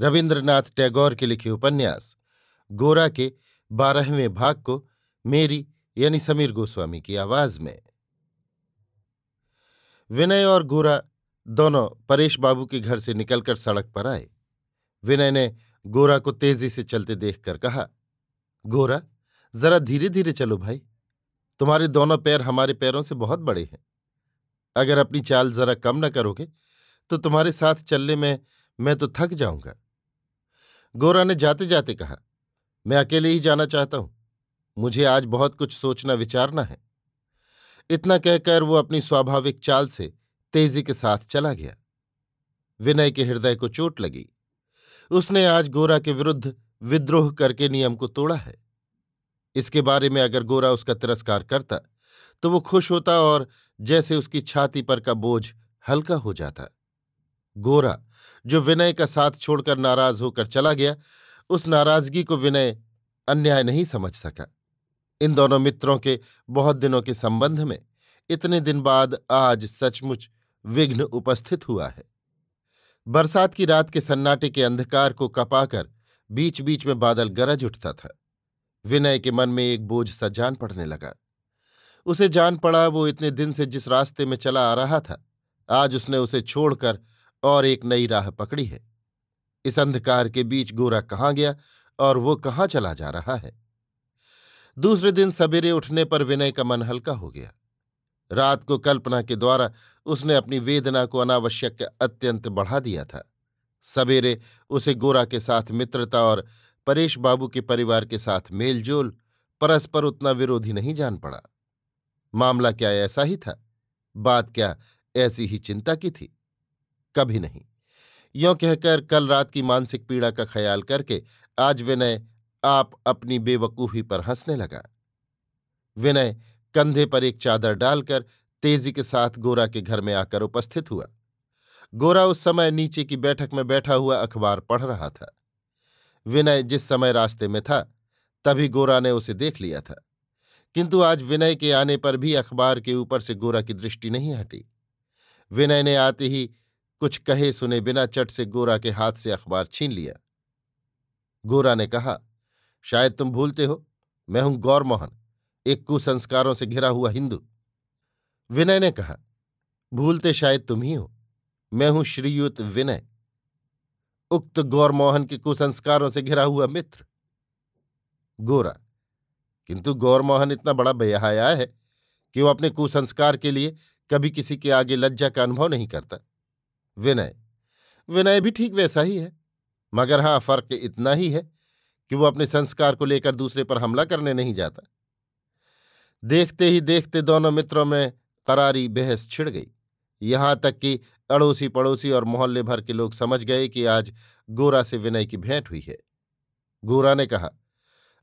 रविन्द्रनाथ टैगोर के लिखे उपन्यास, गोरा के बारहवें भाग को मेरी यानी समीर गोस्वामी की आवाज़ में। विनय और गोरा दोनों परेश बाबू के घर से निकलकर सड़क पर आए। विनय ने गोरा को तेज़ी से चलते देखकर कहा, गोरा, जरा धीरे धीरे चलो भाई। तुम्हारे दोनों पैर हमारे पैरों से बहुत बड़े हैं। अगर अपनी चाल जरा कम न करोगे तो तुम्हारे साथ चलने में मैं तो थक जाऊँगा। गोरा ने जाते जाते कहा, मैं अकेले ही जाना चाहता हूँ। मुझे आज बहुत कुछ सोचना, विचारना है। इतना कहकर वो अपनी स्वाभाविक चाल से तेज़ी के साथ चला गया। विनय के हृदय को चोट लगी। उसने आज गोरा के विरुद्ध विद्रोह करके नियम को तोड़ा है। इसके बारे में अगर गोरा उसका तिरस्कार करता तो वो खुश होता और जैसे उसकी छाती पर का बोझ हल्का हो जाता। गोरा, जो विनय का साथ छोड़कर नाराज़ होकर चला गया, उस नाराज़गी को विनय अन्याय नहीं समझ सका। इन दोनों मित्रों के बहुत दिनों के संबंध में इतने दिन बाद आज सचमुच विघ्न उपस्थित हुआ है। बरसात की रात के सन्नाटे के अंधकार को कपाकर बीच बीच में बादल गरज उठता था। विनय के मन में एक बोझ सा जान पड़ने लगा। उसे जान पड़ा वो इतने दिन से जिस रास्ते में चला आ रहा था, आज उसने उसे छोड़कर और एक नई राह पकड़ी है। इस अंधकार के बीच गोरा कहाँ गया और वो कहाँ चला जा रहा है? दूसरे दिन सवेरे उठने पर विनय का मन हल्का हो गया। रात को कल्पना के द्वारा उसने अपनी वेदना को अनावश्यक अत्यंत बढ़ा दिया था। सवेरे उसे गोरा के साथ मित्रता और परेश बाबू के परिवार के साथ मेलजोल, परस्पर उतना विरोधी नहीं जान पड़ा। मामला क्या ऐसा ही था? बात क्या ऐसी ही चिंता की थी? कभी नहीं। यों कहकर कल रात की मानसिक पीड़ा का ख्याल करके आज विनय आप अपनी बेवकूफ़ी पर हंसने लगा। विनय कंधे पर एक चादर डालकर तेज़ी के साथ गोरा के घर में आकर उपस्थित हुआ। गोरा उस समय नीचे की बैठक में बैठा हुआ अखबार पढ़ रहा था। विनय जिस समय रास्ते में था, तभी गोरा ने उसे देख लिया था। किंतु आज विनय के आने पर भी अखबार के ऊपर से गोरा की दृष्टि नहीं हटी। विनय ने आते ही कुछ कहे सुने बिना चट से गोरा के हाथ से अखबार छीन लिया। गोरा ने कहा, शायद तुम भूलते हो, मैं हूँ गौरमोहन, एक कुसंस्कारों से घिरा हुआ हिंदू। विनय ने कहा, भूलते शायद तुम ही हो, मैं हूँ श्रीयुत विनय, उक्त गौरमोहन के कुसंस्कारों से घिरा हुआ मित्र। गोरा, किंतु गौरमोहन इतना बड़ा बेहया है कि वो अपने कुसंस्कार के लिए कभी किसी के आगे लज्जा का अनुभव नहीं करता। विनय। विनय भी ठीक वैसा ही है, मगर हाँ, फ़र्क इतना ही है कि वो अपने संस्कार को लेकर दूसरे पर हमला करने नहीं जाता। देखते ही देखते दोनों मित्रों में करारी बहस छिड़ गई। यहाँ तक कि अड़ोसी पड़ोसी और मोहल्ले भर के लोग समझ गए कि आज गोरा से विनय की भेंट हुई है। गोरा ने कहा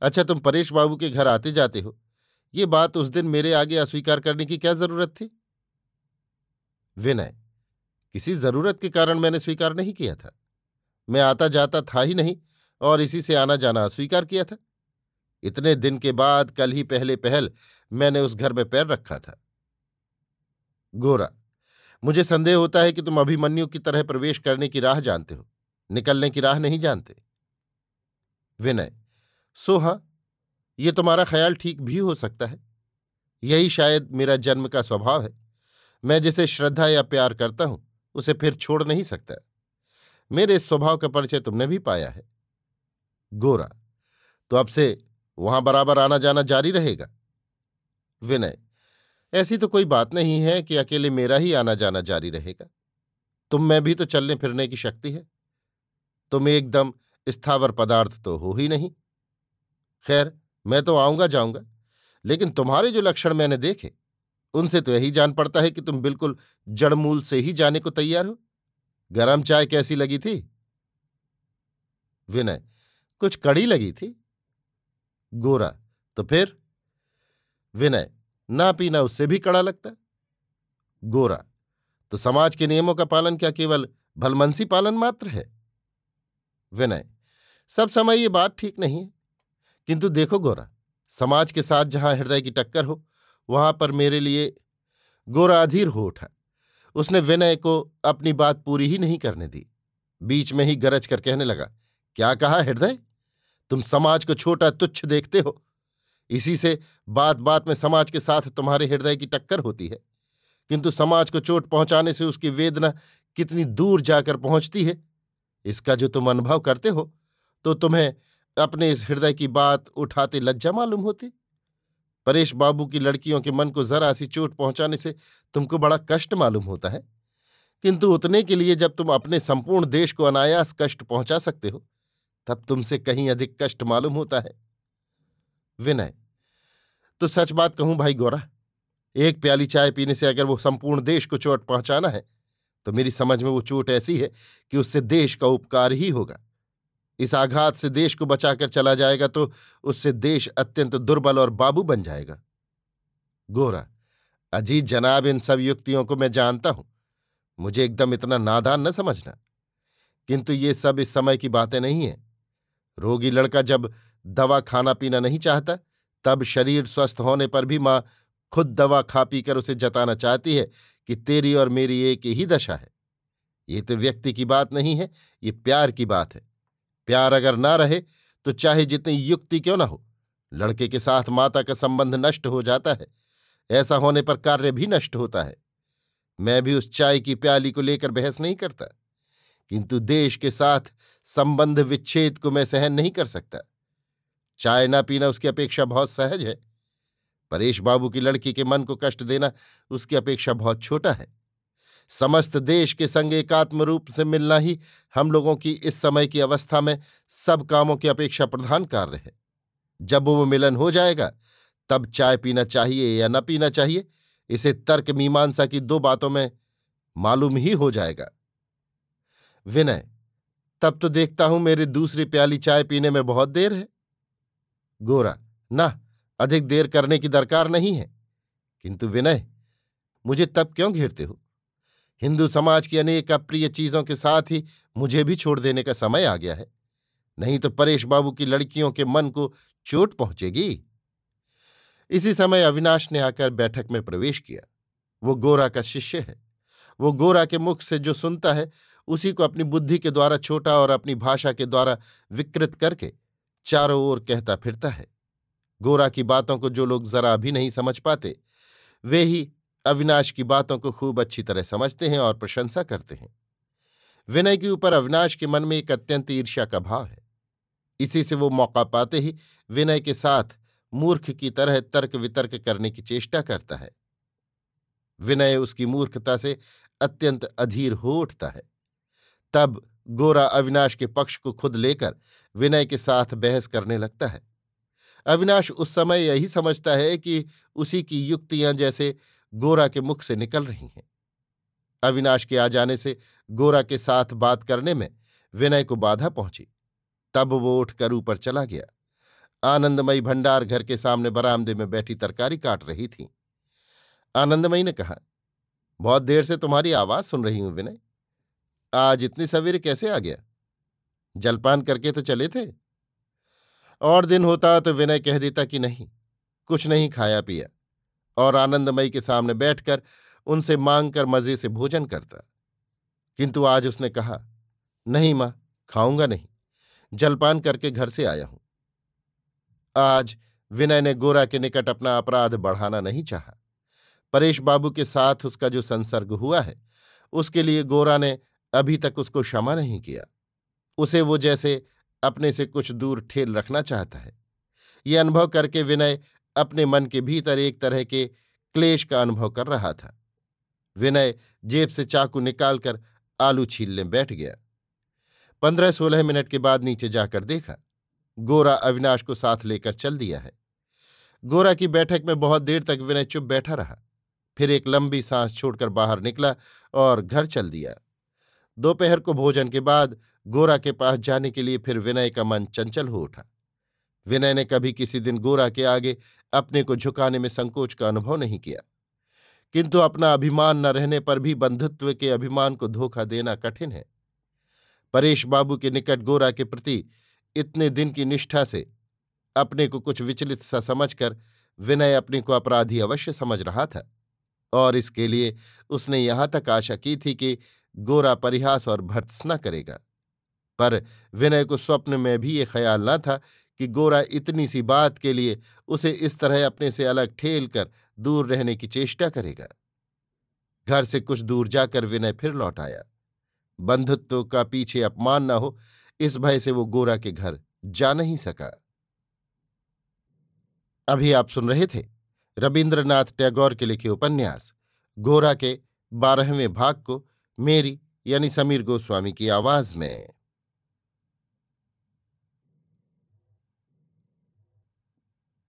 अच्छा तुम परेश बाबू के घर आते जाते हो। ये बात उस दिन मेरे आगे अस्वीकार करने की क्या ज़रूरत थी? विनय किसी ज़रूरत के कारण मैंने स्वीकार नहीं किया था। मैं आता जाता था ही नहीं और इसी से आना जाना अस्वीकार किया था। इतने दिन के बाद कल ही पहले पहल मैंने उस घर में पैर रखा था। गोरा, मुझे संदेह होता है कि तुम अभिमन्यु की तरह प्रवेश करने की राह जानते हो, निकलने की राह नहीं जानते। विनय, सो हाँ, ये तुम्हारा ख्याल ठीक भी हो सकता है। यही शायद मेरा जन्म का स्वभाव है। मैं जिसे श्रद्धा या प्यार करता हूँ उसे फिर छोड़ नहीं सकता। मेरे इस स्वभाव का परिचय तुमने भी पाया है। गोरा तो अब से वहाँ बराबर आना जाना जारी रहेगा? विनय, ऐसी तो कोई बात नहीं है कि अकेले मेरा ही आना जाना जारी रहेगा। तुम में भी तो चलने फिरने की शक्ति है। तुम एकदम स्थावर पदार्थ तो हो ही नहीं। खैर, मैं तो आऊँगा जाऊँगा लेकिन तुम्हारे जो लक्षण मैंने देखे उनसे तो यही जान पड़ता है कि तुम बिल्कुल जड़मूल से ही जाने को तैयार हो। गरम चाय कैसी लगी थी? विनय, कुछ कड़ी लगी थी? गोरा तो फिर? विनय, ना पीना उससे भी कड़ा लगता। गोरा तो समाज के नियमों का पालन क्या केवल भलमनसी पालन मात्र है? विनय, सब समय ये बात ठीक नहीं है। किंतु देखो गोरा, समाज के साथ जहाँ हृदय की टक्कर हो वहाँ पर मेरे लिए गोरा अधीर हो उठा। उसने विनय को अपनी बात पूरी ही नहीं करने दी। बीच में ही गरज कर कहने लगा, क्या कहा हृदय? तुम समाज को छोटा तुच्छ देखते हो। इसी से बात बात में समाज के साथ तुम्हारे हृदय की टक्कर होती है। किंतु समाज को चोट पहुँचाने से उसकी वेदना कितनी दूर जाकर पहुँचती है। इसका जो तुम अनुभव करते हो तो तुम्हें अपने इस हृदय की बात उठाते लज्जा मालूम होती। परेश बाबू की लड़कियों के मन को जरा सी चोट पहुँचाने से तुमको बड़ा कष्ट मालूम होता है। किंतु उतने के लिए जब तुम अपने संपूर्ण देश को अनायास कष्ट पहुँचा सकते हो, तब तुमसे कहीं अधिक कष्ट मालूम होता है। विनय तो सच बात कहूँ भाई गोरा, एक प्याली चाय पीने से अगर वो संपूर्ण देश को चोट पहुंचाना है तो मेरी समझ में वो चोट ऐसी है कि उससे देश का उपकार ही होगा। इस आघात से देश को बचाकर चला जाएगा तो उससे देश अत्यंत दुर्बल और बाबू बन जाएगा। गोरा, अजीत जनाब, इन सब युक्तियों को मैं जानता हूँ। मुझे एकदम इतना नादान न समझना। किंतु ये सब इस समय की बातें नहीं हैं। रोगी लड़का जब दवा खाना पीना नहीं चाहता, तब शरीर स्वस्थ होने पर भी माँ खुद दवा खा पीकर उसे जताना चाहती है कि तेरी और मेरी एक ही दशा है। ये तो व्यक्ति की बात नहीं है, ये प्यार की बात है। प्यार अगर ना रहे तो चाहे जितनी युक्ति क्यों ना हो, लड़के के साथ माता का संबंध नष्ट हो जाता है। ऐसा होने पर कार्य भी नष्ट होता है। मैं भी उस चाय की प्याली को लेकर बहस नहीं करता, किंतु देश के साथ संबंध विच्छेद को मैं सहन नहीं कर सकता। चाय ना पीना उसकी अपेक्षा बहुत सहज है। परेश बाबू की लड़की के मन को कष्ट देना उसकी अपेक्षा बहुत छोटा है। समस्त देश के संग एकात्म रूप से मिलना ही हम लोगों की इस समय की अवस्था में सब कामों की अपेक्षा प्रधान कार्य है। जब वो मिलन हो जाएगा, तब चाय पीना चाहिए या न पीना चाहिए, इसे तर्क मीमांसा की दो बातों में मालूम ही हो जाएगा। विनय, तब तो देखता हूँ मेरी दूसरी प्याली चाय पीने में बहुत देर है। गोरा, ना, अधिक देर करने की दरकार नहीं है। किंतु विनय, मुझे तब क्यों घेरते हो? हिंदू समाज की अनेक अप्रिय चीज़ों के साथ ही मुझे भी छोड़ देने का समय आ गया है। नहीं तो परेश बाबू की लड़कियों के मन को चोट पहुंचेगी। इसी समय अविनाश ने आकर बैठक में प्रवेश किया। वो गोरा का शिष्य है। वो गोरा के मुख से जो सुनता है, उसी को अपनी बुद्धि के द्वारा छोटा और अपनी भाषा के द्वारा विकृत करके चारों ओर कहता फिरता है। गोरा की बातों को जो लोग जरा भी नहीं समझ पाते, वे ही अविनाश की बातों को खूब अच्छी तरह समझते हैं और प्रशंसा करते हैं। विनय के ऊपर अविनाश के मन में एक अत्यंत ईर्ष्या का भाव है। इसी से वो मौका पाते ही विनय के साथ मूर्ख की तरह तर्क वितर्क करने की चेष्टा करता है। विनय उसकी मूर्खता से अत्यंत अधीर हो उठता है। तब गोरा अविनाश के पक्ष को खुद लेकर विनय के साथ बहस करने लगता है। अविनाश उस समय यही समझता है कि उसी की युक्तियाँ जैसे गोरा के मुख से निकल रही हैं। अविनाश के आ जाने से गोरा के साथ बात करने में विनय को बाधा पहुँची। तब वो उठकर ऊपर चला गया। आनंदमयी भंडार घर के सामने बरामदे में बैठी तरकारी काट रही थी। आनंदमयी ने कहा, बहुत देर से तुम्हारी आवाज़ सुन रही हूँ विनय। आज इतनी सवेरे कैसे आ गया? जलपान करके तो चले थे? और दिन होता तो विनय कह देता कि नहीं, कुछ नहीं खाया पिया। और आनंदमयी के सामने बैठकर उनसे मांग कर मज़े से भोजन करता। किंतु आज उसने कहा, नहीं माँ, खाऊँगा नहीं। जलपान करके घर से आया हूँ। आज विनय ने गोरा के निकट अपना अपराध बढ़ाना नहीं चाहा। परेश बाबू के साथ उसका जो संसर्ग हुआ है, उसके लिए गोरा ने अभी तक उसको क्षमा नहीं किया। उसे वो जैसे अपने से कुछ दूर ठेल रखना चाहता है। ये अनुभव करके विनय अपने मन के भीतर एक तरह के क्लेश का अनुभव कर रहा था। विनय जेब से चाकू निकालकर आलू छीलने बैठ गया। पंद्रह सोलह मिनट के बाद नीचे जाकर देखा, गोरा अविनाश को साथ लेकर चल दिया है। गोरा की बैठक में बहुत देर तक विनय चुप बैठा रहा। फिर एक लंबी सांस छोड़कर बाहर निकला और घर चल दिया। दोपहर को भोजन के बाद गोरा के पास जाने के लिए फिर विनय का मन चंचल हो उठा। विनय ने कभी किसी दिन गोरा के आगे अपने को झुकाने में संकोच का अनुभव नहीं किया। किंतु अपना अभिमान न रहने पर भी बंधुत्व के अभिमान को धोखा देना कठिन है। परेश बाबू के निकट गोरा के प्रति इतने दिन की निष्ठा से अपने को कुछ विचलित सा समझकर विनय अपने को अपराधी अवश्य समझ रहा था। और इसके लिए उसने यहाँ तक आशा की थी कि गोरा परिहास और भर्त्स न करेगा। पर विनय को स्वप्न में भी ये ख्याल न था कि गोरा इतनी सी बात के लिए उसे इस तरह अपने से अलग ठेल कर दूर रहने की चेष्टा करेगा। घर से कुछ दूर जाकर विनय फिर लौट आया। बंधुत्व का पीछे अपमान न हो, इस भय से वो गोरा के घर जा नहीं सका। अभी आप सुन रहे थे रविन्द्रनाथ टैगोर के लिखे उपन्यास, गोरा के बारहवें भाग को मेरी यानी समीर गोस्वामी की आवाज़ में।